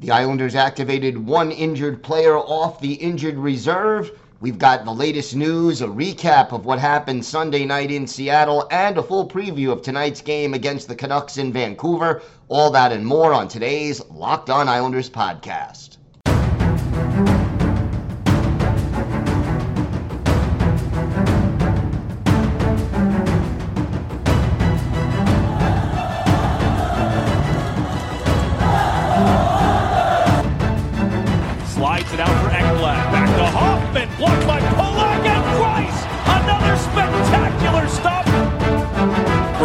The Islanders activated one injured player off the injured reserve. We've got the latest news, a recap of what happened Sunday night in Seattle, and a full preview of tonight's game against the Canucks in Vancouver. All that and more on today's Locked On Islanders podcast.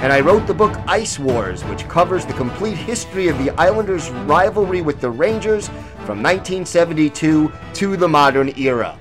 and I wrote the book Ice Wars, which covers the complete history of the Islanders' rivalry with the Rangers from 1972 to the modern era.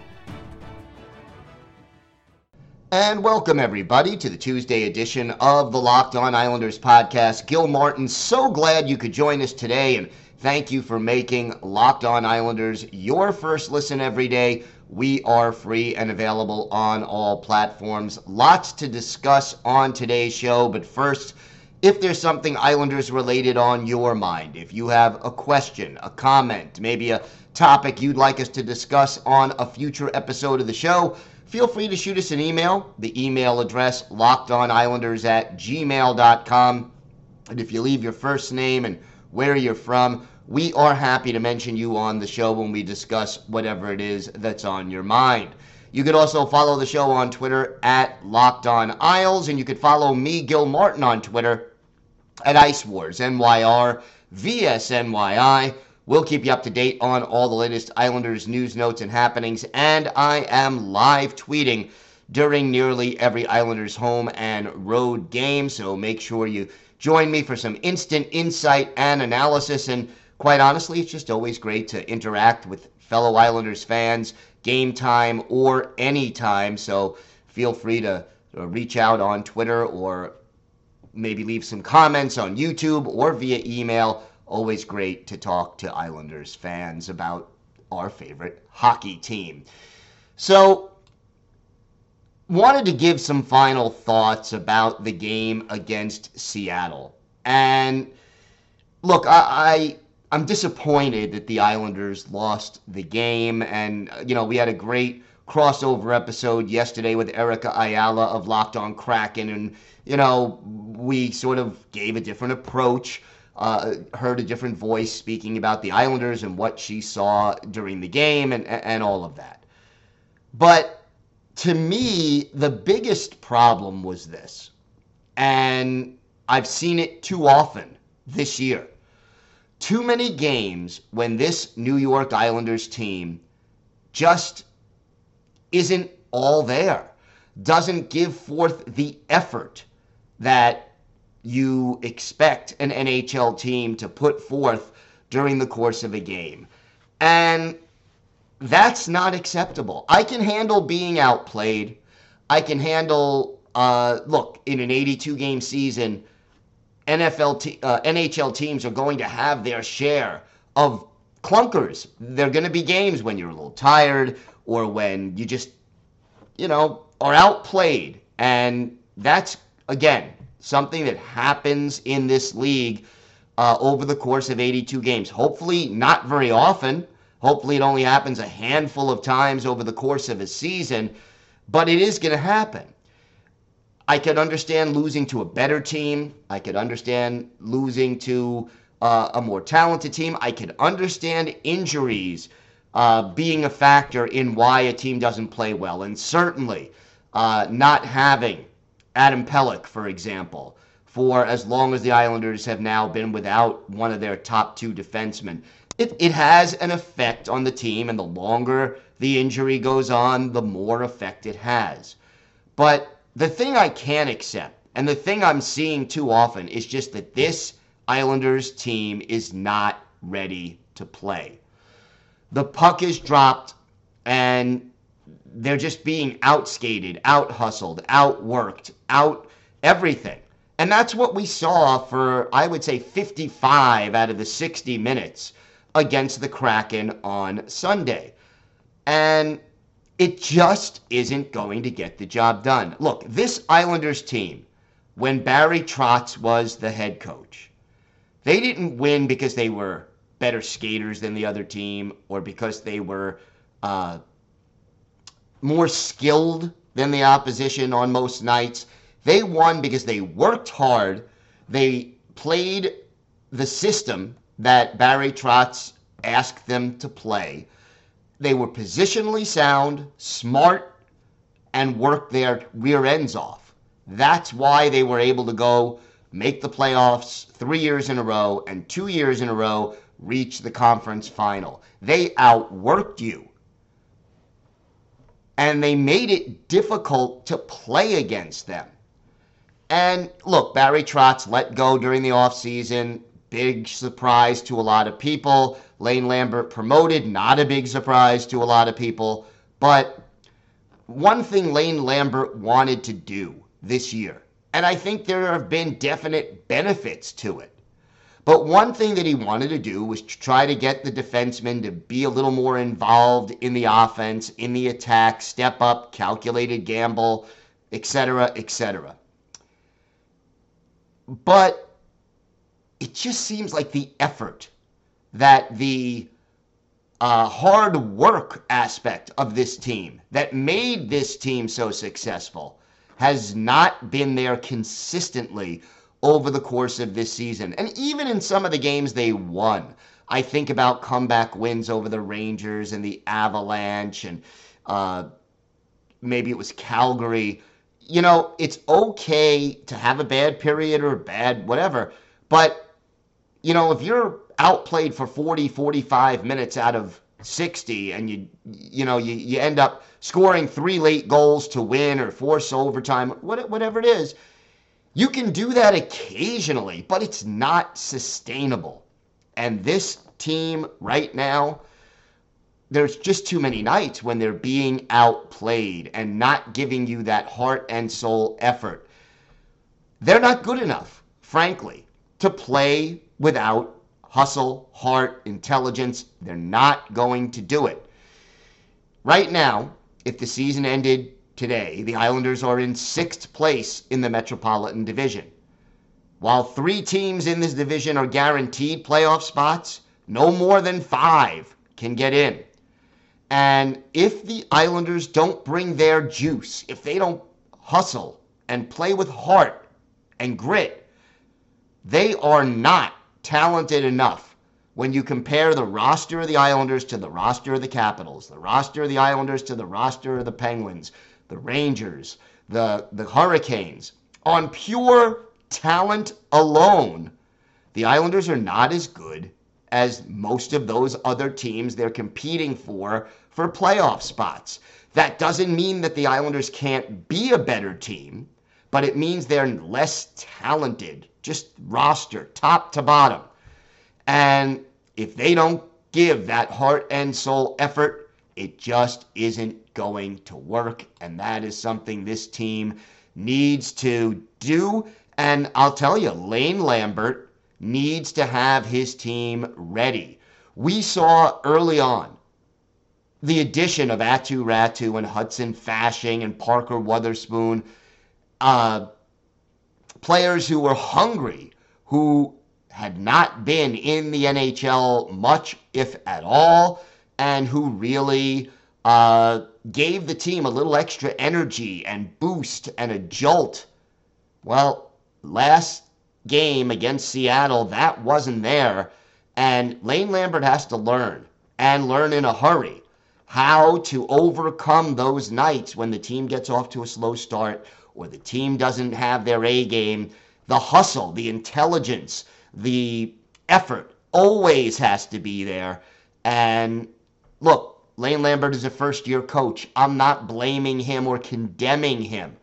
And welcome, everybody, to the Tuesday edition of the Locked On Islanders podcast. Gil Martin, so glad you could join us today, and thank you for making Locked On Islanders your first listen every day. We are free and available on all platforms. Lots to discuss on today's show, but first, if there's something Islanders related on your mind, if you have a question, a comment, maybe a topic you'd like us to discuss on a future episode of the show, feel free to shoot us an email. The email address, lockedonislanders at gmail.com. And if you leave your first name and where you're from, we are happy to mention you on the show when we discuss whatever it is that's on your mind. You could also follow the show on Twitter at Locked On Isles, and you could follow me, Gil Martin, on Twitter at Ice Wars, NYR, VSNYI. We'll keep you up to date on all the latest Islanders news, notes, and happenings, and I am live tweeting during nearly every Islanders home and road game, so make sure you join me for some instant insight and analysis. And quite honestly, it's just always great to interact with fellow Islanders fans, game time or any time. So feel free to reach out on Twitter or maybe leave some comments on YouTube or via email. Always great to talk to Islanders fans about our favorite hockey team. So, wanted to give some final thoughts about the game against Seattle. And look, I, I am disappointed that the Islanders lost the game. And you know, we had a great crossover episode yesterday with Erica Ayala of Locked On Kraken, and you know, we sort of gave a different approach. Uh, heard a different voice speaking about the Islanders and what she saw during the game and, and all of that. But to me, the biggest problem was this, and I've seen it too often this year. Too many games when this New York Islanders team just isn't all there, doesn't give forth the effort that you expect an NHL team to put forth during the course of a game. And that's not acceptable. I can handle being outplayed. I can handle, uh, look, in an 82 game season, NFL te- uh, NHL teams are going to have their share of clunkers. There are going to be games when you're a little tired or when you just, you know, are outplayed. And that's, again, something that happens in this league uh, over the course of 82 games. Hopefully, not very often. Hopefully, it only happens a handful of times over the course of a season, but it is going to happen. I could understand losing to a better team. I could understand losing to uh, a more talented team. I could understand injuries uh, being a factor in why a team doesn't play well. And certainly uh, not having Adam Pelech, for example, for as long as the Islanders have now been without one of their top two defensemen. It, it has an effect on the team, and the longer the injury goes on, the more effect it has. But the thing I can't accept, and the thing I'm seeing too often, is just that this Islanders team is not ready to play. The puck is dropped, and they're just being outskated, out hustled, outworked, out everything. And that's what we saw for, I would say, 55 out of the 60 minutes against the Kraken on Sunday. And it just isn't going to get the job done. Look, this Islanders team, when Barry Trotz was the head coach, they didn't win because they were better skaters than the other team or because they were uh, more skilled than the opposition on most nights. They won because they worked hard. They played the system that Barry Trotz asked them to play. They were positionally sound, smart, and worked their rear ends off. That's why they were able to go make the playoffs three years in a row and two years in a row reach the conference final. They outworked you and they made it difficult to play against them. And look, Barry Trotz let go during the offseason. Big surprise to a lot of people. Lane Lambert promoted, not a big surprise to a lot of people. But one thing Lane Lambert wanted to do this year, and I think there have been definite benefits to it, but one thing that he wanted to do was to try to get the defensemen to be a little more involved in the offense, in the attack, step up, calculated gamble, etc., etc. But it just seems like the effort that the uh, hard work aspect of this team that made this team so successful has not been there consistently over the course of this season. And even in some of the games they won, I think about comeback wins over the Rangers and the Avalanche, and uh, maybe it was Calgary. You know, it's okay to have a bad period or bad whatever, but, you know, if you're outplayed for 40, 45 minutes out of 60 and you you know you, you end up scoring three late goals to win or force overtime whatever it is you can do that occasionally, but it's not sustainable. And this team right now, there's just too many nights when they're being outplayed and not giving you that heart and soul effort. They're not good enough, frankly, to play without hustle, heart, intelligence. They're not going to do it. Right now, if the season ended today, the Islanders are in sixth place in the Metropolitan Division. While three teams in this division are guaranteed playoff spots, no more than five can get in. And if the Islanders don't bring their juice, if they don't hustle and play with heart and grit, they are not talented enough when you compare the roster of the Islanders to the roster of the Capitals, the roster of the Islanders to the roster of the Penguins, the Rangers, the, the Hurricanes. On pure talent alone, the Islanders are not as good as most of those other teams they're competing for for playoff spots. That doesn't mean that the Islanders can't be a better team, but it means they're less talented, just roster, top to bottom. And if they don't give that heart and soul effort, it just isn't going to work. And that is something this team needs to do. And I'll tell you, Lane Lambert needs to have his team ready. We saw early on the addition of Aatu Raty and Hudson Fasching and Parker Wotherspoon, uh, players who were hungry, who had not been in the NHL much, if at all, and who really uh, gave the team a little extra energy and boost and a jolt. Well, last game against Seattle, that wasn't there. And Lane Lambert has to learn and learn in a hurry how to overcome those nights when the team gets off to a slow start or the team doesn't have their A game. The hustle, the intelligence, the effort always has to be there. And look, Lane Lambert is a first year coach. I'm not blaming him or condemning him.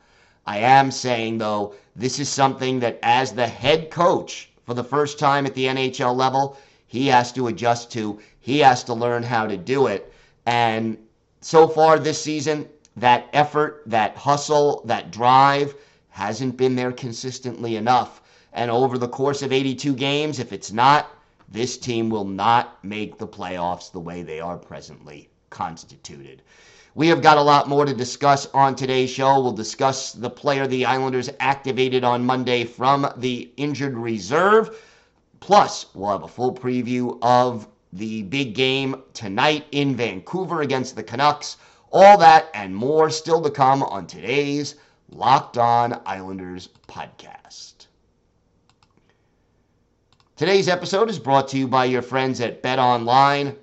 I am saying, though, this is something that as the head coach for the first time at the NHL level, he has to adjust to. He has to learn how to do it. And so far this season, that effort, that hustle, that drive hasn't been there consistently enough. And over the course of 82 games, if it's not, this team will not make the playoffs the way they are presently constituted. We have got a lot more to discuss on today's show. We'll discuss the player the Islanders activated on Monday from the injured reserve. Plus, we'll have a full preview of the big game tonight in Vancouver against the Canucks. All that and more still to come on today's Locked On Islanders podcast. Today's episode is brought to you by your friends at Bet Online.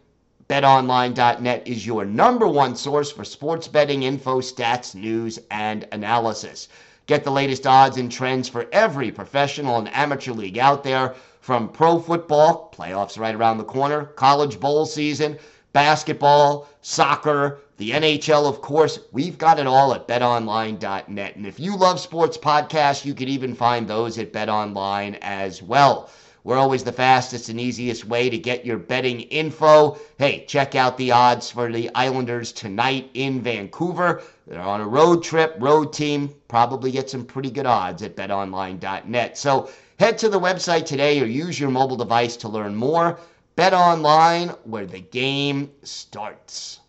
BetOnline.net is your number one source for sports betting info, stats, news, and analysis. Get the latest odds and trends for every professional and amateur league out there, from pro football, playoffs right around the corner, college bowl season, basketball, soccer, the NHL, of course. We've got it all at betonline.net. And if you love sports podcasts, you can even find those at betonline as well. We're always the fastest and easiest way to get your betting info. Hey, check out the odds for the Islanders tonight in Vancouver. They're on a road trip, road team. Probably get some pretty good odds at betonline.net. So head to the website today or use your mobile device to learn more. Bet online where the game starts.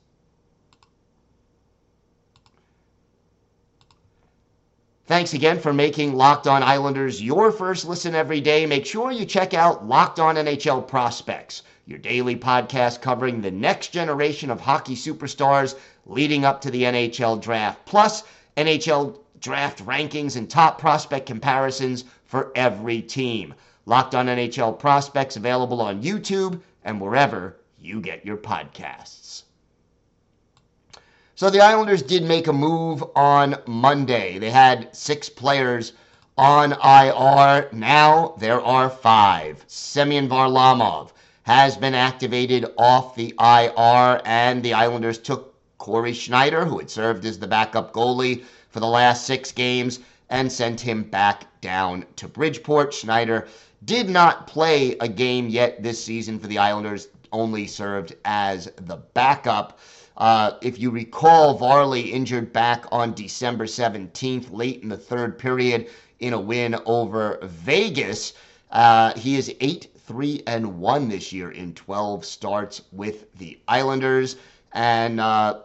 Thanks again for making Locked On Islanders your first listen every day. Make sure you check out Locked On NHL Prospects, your daily podcast covering the next generation of hockey superstars leading up to the NHL draft, plus NHL draft rankings and top prospect comparisons for every team. Locked On NHL Prospects available on YouTube and wherever you get your podcasts. So the Islanders did make a move on Monday. They had six players on IR. Now there are five. Semyon Varlamov has been activated off the IR, and the Islanders took Cory Schneider, who had served as the backup goalie for the last six games, and sent him back down to Bridgeport. Schneider did not play a game yet this season for the Islanders, only served as the backup. Uh, if you recall, Varley injured back on December 17th, late in the third period, in a win over Vegas. Uh, he is 8 3 and 1 this year in 12 starts with the Islanders. And uh,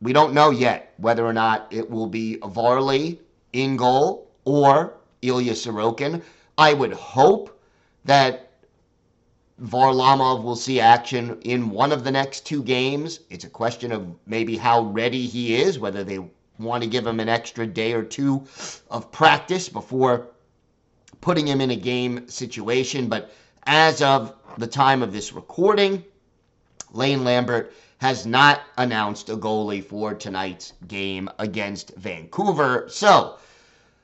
we don't know yet whether or not it will be Varley in goal or Ilya Sorokin. I would hope that Varlamov will see action in one of the next two games. It's a question of maybe how ready he is, whether they want to give him an extra day or two of practice before putting him in a game situation. But as of the time of this recording, Lane Lambert has not announced a goalie for tonight's game against Vancouver. So,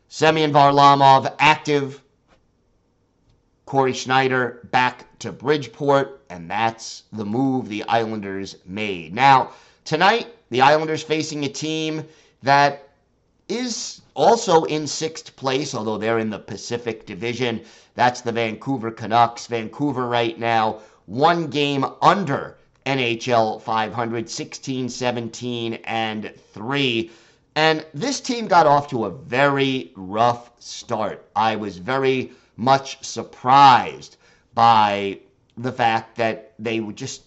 Semyon Varlamov active Cory Schneider back to Bridgeport, and that's the move the Islanders made. Now, tonight, the Islanders facing a team that is also in sixth place, although they're in the Pacific Division. That's the Vancouver Canucks. Vancouver right now, one game under NHL 500, 16, 17, and 3. And this team got off to a very rough start. I was very much surprised by the fact that they just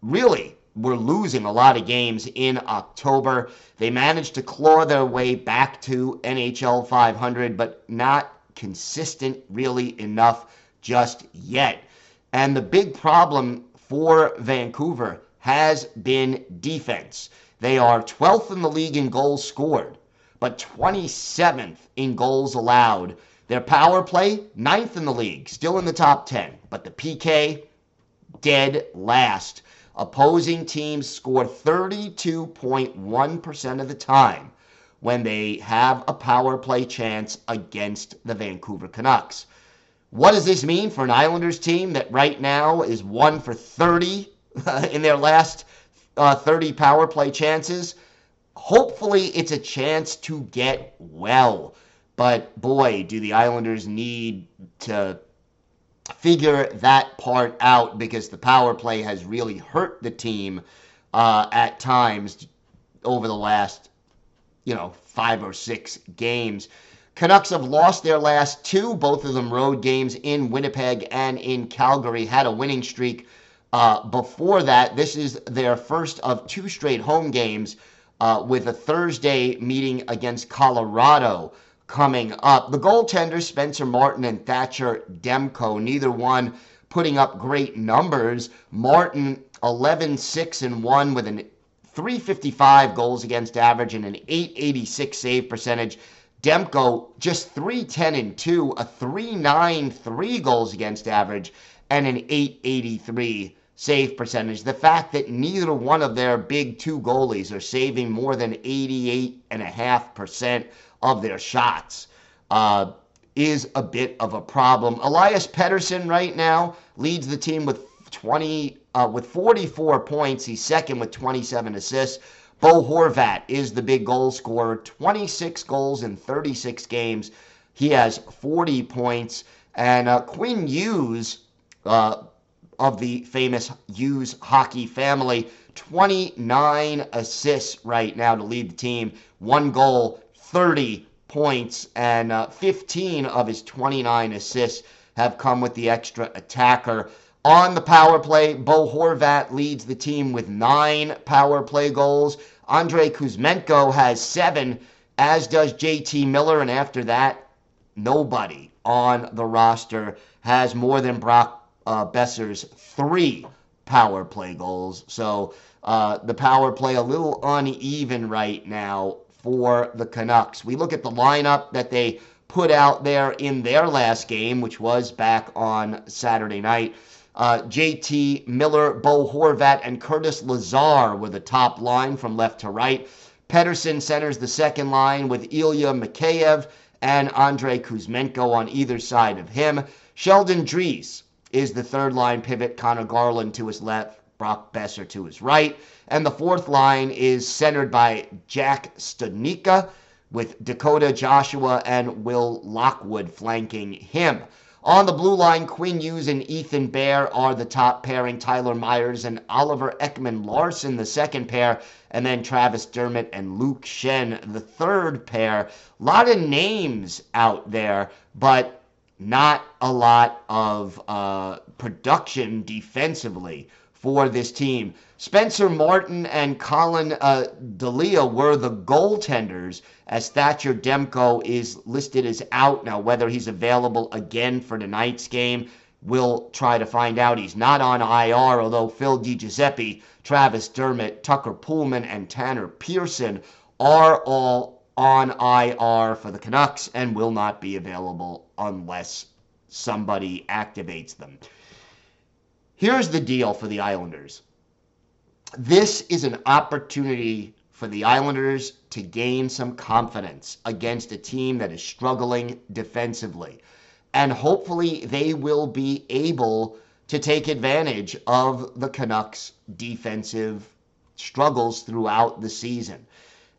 really were losing a lot of games in October. They managed to claw their way back to NHL 500, but not consistent really enough just yet. And the big problem for Vancouver has been defense. They are 12th in the league in goals scored, but 27th in goals allowed. Their power play, ninth in the league, still in the top 10, but the PK, dead last. Opposing teams score 32.1% of the time when they have a power play chance against the Vancouver Canucks. What does this mean for an Islanders team that right now is 1 for 30 in their last uh, 30 power play chances? Hopefully, it's a chance to get well. But boy, do the Islanders need to figure that part out because the power play has really hurt the team uh, at times over the last, you know, five or six games. Canucks have lost their last two, both of them road games in Winnipeg and in Calgary. Had a winning streak uh, before that. This is their first of two straight home games uh, with a Thursday meeting against Colorado coming up. The goaltenders, Spencer Martin and Thatcher Demko, neither one putting up great numbers. Martin 11 6 and 1 with an 355 goals against average and an 886 save percentage. Demko just 310 and 2, a 393 goals against average and an 883 save percentage. The fact that neither one of their big two goalies are saving more than 88.5% of their shots uh, is a bit of a problem. Elias Pettersson right now leads the team with 20 uh, with 44 points. He's second with 27 assists. Bo Horvat is the big goal scorer, 26 goals in 36 games. He has 40 points. And uh, Quinn Hughes uh, of the famous Hughes hockey family, 29 assists right now to lead the team. One goal, 30 points, and uh, 15 of his 29 assists have come with the extra attacker. On the power play, Bo Horvat leads the team with nine power play goals. Andrei Kuzmenko has seven, as does JT Miller. And after that, nobody on the roster has more than Brock uh, Boeser's three power play goals. So uh, the power play a little uneven right now for the Canucks. We look at the lineup that they put out there in their last game, which was back on Saturday night. Uh, JT Miller, Bo Horvat, and Curtis Lazar were the top line from left to right. Pettersson centers the second line with Ilya Mikheyev and Andrei Kuzmenko on either side of him. Sheldon Dries is the third line pivot, Conor Garland to his left, Brock Boeser to his right. And the fourth line is centered by Jack Studnicka with Dakota Joshua and Will Lockwood flanking him. On the blue line, Quinn Hughes and Ethan Bear are the top pairing. Tyler Myers and Oliver Ekman-Larsson, the second pair. And then Travis Dermott and Luke Schenn, the third pair. A lot of names out there, but not a lot of uh, production defensively for this team. Spencer Martin and Collin uh, Delia were the goaltenders, as Thatcher Demko is listed as out now. Whether he's available again for tonight's game, we'll try to find out. He's not on IR, although Phil DiGiuseppe, Travis Dermott, Tucker Poolman, and Tanner Pearson are all on IR for the Canucks and will not be available unless somebody activates them. Here's the deal for the Islanders this is an opportunity for the Islanders to gain some confidence against a team that is struggling defensively. And hopefully they will be able to take advantage of the Canucks' defensive struggles throughout the season.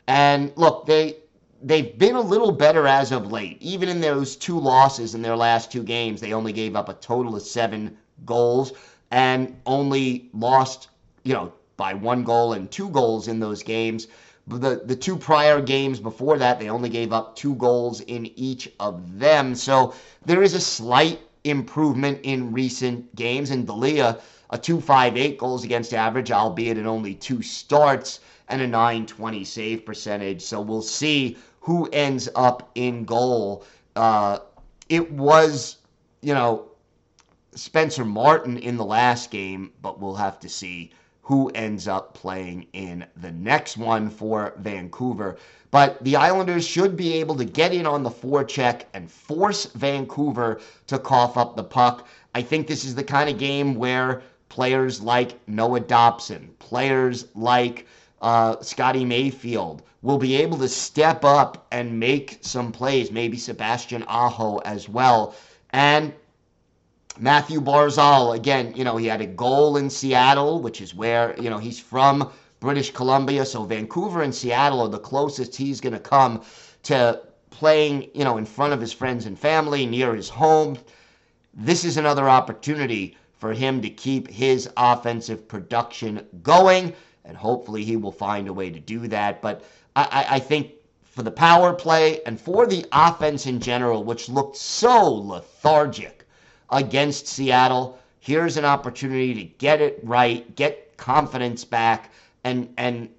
And look, they they've been a little better as of late. Even in those two losses in their last two games, they only gave up a total of 7 goals and only lost, you know, by one goal and two goals in those games. The, the two prior games before that, they only gave up two goals in each of them. So there is a slight improvement in recent games. And Delia, a 258 goals against average, albeit in only two starts, and a 920 save percentage. So we'll see who ends up in goal. Uh, it was, you know, Spencer Martin in the last game, but we'll have to see who ends up playing in the next one for Vancouver. But the Islanders should be able to get in on the forecheck and force Vancouver to cough up the puck. I think this is the kind of game where players like Noah Dobson, players like uh, Scotty Mayfield will be able to step up and make some plays, maybe Sebastian Aho as well. And Mathew Barzal, again, you know, he had a goal in Seattle, which is where, you know, he's from British Columbia. So Vancouver and Seattle are the closest he's going to come to playing, you know, in front of his friends and family, near his home. This is another opportunity for him to keep his offensive production going and hopefully he will find a way to do that. But I, I think for the power play and for the offense in general, which looked so lethargic against Seattle, here's an opportunity to get it right, get confidence back, and and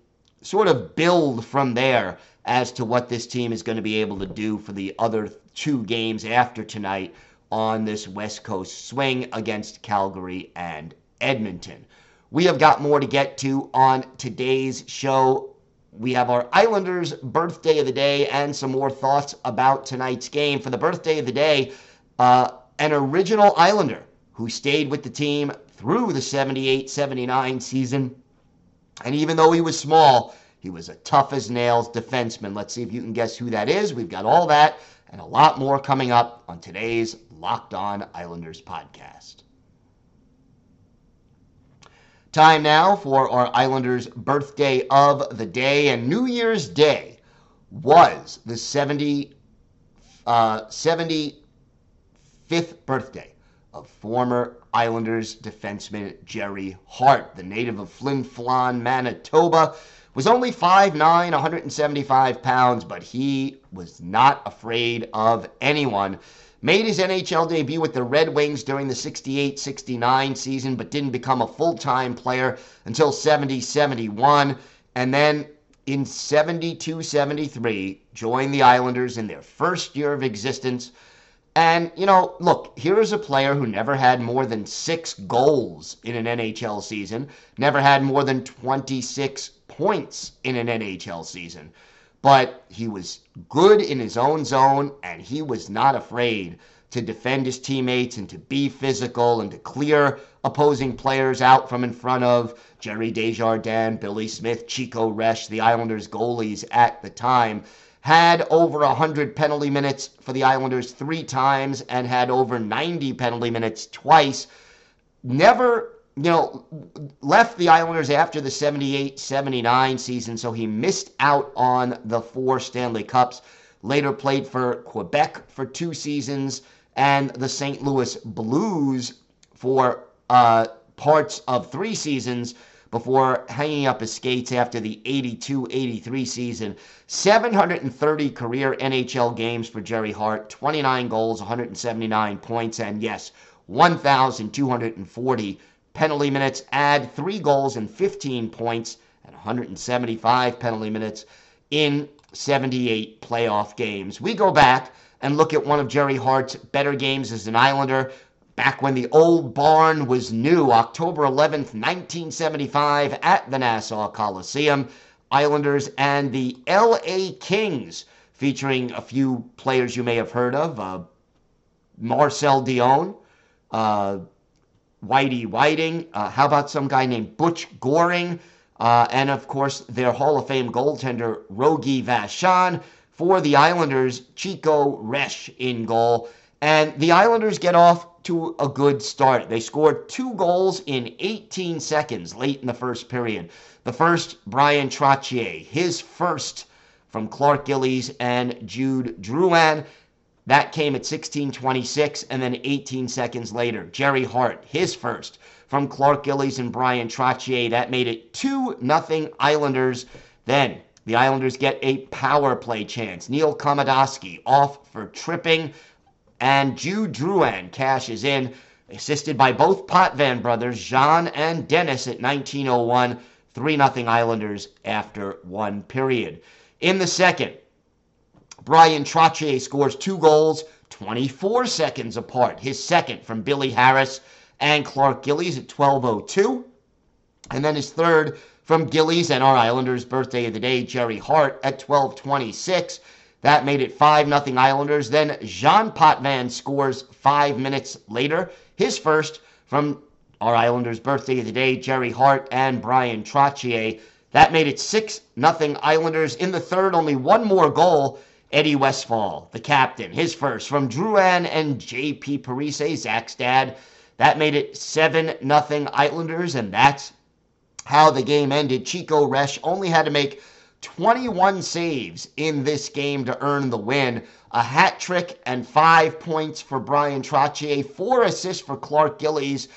sort of build from there as to what this team is going to be able to do for the other two games after tonight on this West Coast swing against Calgary and Edmonton. We have got more to get to on today's show. We have our Islanders birthday of the day and some more thoughts about tonight's game. For the birthday of the day, uh, an original Islander who stayed with the team through the 78 79 season. And even though he was small, he was a tough as nails defenseman. Let's see if you can guess who that is. We've got all that and a lot more coming up on today's Locked On Islanders podcast. Time now for our Islanders birthday of the day. And New Year's Day was the 70, uh, 75th birthday of former Islanders defenseman Gerry Hart, the native of Flin Flon, Manitoba was only 5'9, 175 pounds, but he was not afraid of anyone. Made his NHL debut with the Red Wings during the 68 69 season, but didn't become a full time player until 70 71. And then in 72 73, joined the Islanders in their first year of existence. And, you know, look, here is a player who never had more than six goals in an NHL season, never had more than 26 points in an NHL season. But he was good in his own zone, and he was not afraid to defend his teammates and to be physical and to clear opposing players out from in front of Gerry Desjardins, Billy Smith, Chico Resch, the Islanders goalies at the time. Had over 100 penalty minutes for the Islanders three times and had over 90 penalty minutes twice. Never you know, left the Islanders after the 78 79 season, so he missed out on the four Stanley Cups. Later played for Quebec for two seasons and the St. Louis Blues for uh, parts of three seasons before hanging up his skates after the 82 83 season. 730 career NHL games for Gerry Hart, 29 goals, 179 points, and yes, 1,240 penalty minutes, add three goals and 15 points and 175 penalty minutes in 78 playoff games. We go back and look at one of Gerry Hart's better games as an Islander back when the old barn was new, October 11th, 1975, at the Nassau Coliseum. Islanders and the LA Kings, featuring a few players you may have heard of uh, Marcel Dionne, uh, Whitey Whiting. Uh, how about some guy named Butch Goring? Uh, and of course, their Hall of Fame goaltender, Rogie Vachon. For the Islanders, Chico Resch in goal. And the Islanders get off to a good start. They scored two goals in 18 seconds late in the first period. The first, Bryan Trottier, his first from Clark Gillies and Jude Drouin. That came at 16:26, and then 18 seconds later, Gerry Hart, his first from Clark Gillies and Bryan Trottier. That made it 2 nothing Islanders. Then the Islanders get a power play chance. Neil Komadoski off for tripping, and Jude Drouin cashes in, assisted by both Potvin brothers, Jean and Denis at 1901. 3 0 Islanders after one period. In the second, Bryan Trottier scores two goals 24 seconds apart. His second from Billy Harris and Clark Gillies at 12.02. And then his third from Gillies and our Islanders' birthday of the day, Gerry Hart, at 12.26. That made it 5 0 Islanders. Then Jean Potvin scores five minutes later. His first from our Islanders' birthday of the day, Gerry Hart and Bryan Trottier. That made it 6 0 Islanders. In the third, only one more goal Eddie Westfall, the captain, his first from Drouin and J.P. Parise, Zach's dad. That made it 7 nothing Islanders, and that's how the game ended. Chico Resch only had to make 21 saves in this game to earn the win. A hat trick and five points for Bryan Trottier, four assists for Clark Gillies,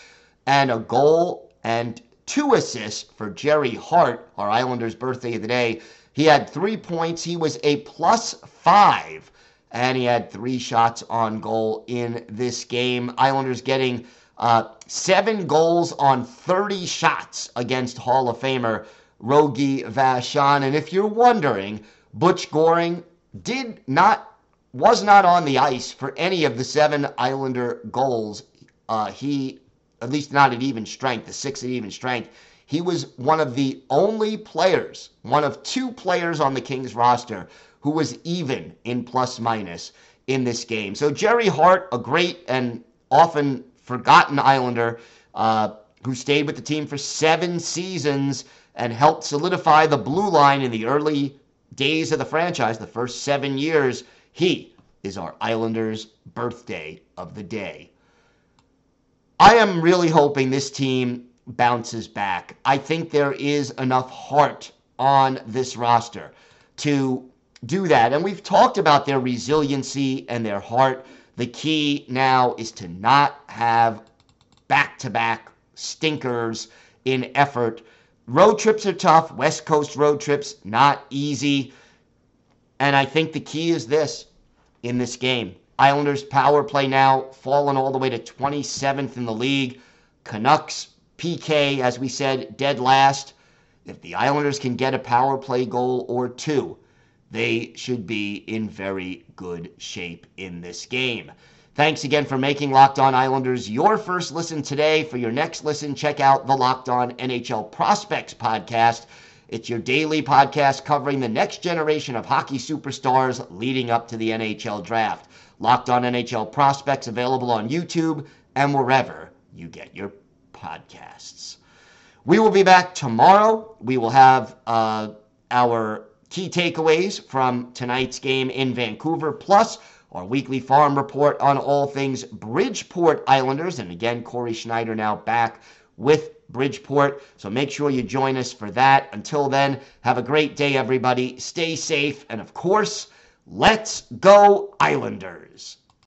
and a goal and two assists for Gerry Hart, our Islanders' birthday of the day. He had three points. He was a plus five, and he had three shots on goal in this game. Islanders getting uh, seven goals on 30 shots against Hall of Famer Rogie Vachon. And if you're wondering, Butch Goring did not was not on the ice for any of the seven Islander goals. Uh, he, at least not at even strength, the six at even strength. He was one of the only players, one of two players on the Kings roster who was even in plus minus in this game. So Gerry Hart, a great and often forgotten Islander uh, who stayed with the team for seven seasons and helped solidify the blue line in the early days of the franchise, the first seven years. He is our Islanders' birthday of the day. I am really hoping this team bounces back. I think there is enough heart on this roster to do that. And we've talked about their resiliency and their heart. The key now is to not have back to back stinkers in effort. Road trips are tough. West Coast road trips, not easy. And I think the key is this in this game. Islanders power play now fallen all the way to 27th in the league. Canucks PK, as we said, dead last. If the Islanders can get a power play goal or two, they should be in very good shape in this game. Thanks again for making Locked On Islanders your first listen today. For your next listen, check out the Locked On NHL Prospects podcast. It's your daily podcast covering the next generation of hockey superstars leading up to the NHL draft. Locked On NHL Prospects available on YouTube and wherever you get your podcasts. We will be back tomorrow. We will have uh, our key takeaways from tonight's game in Vancouver, plus our weekly farm report on all things Bridgeport Islanders. And again, Cory Schneider now back with Bridgeport. So make sure you join us for that. Until then, have a great day, everybody. Stay safe. And of course, let's go, Islanders.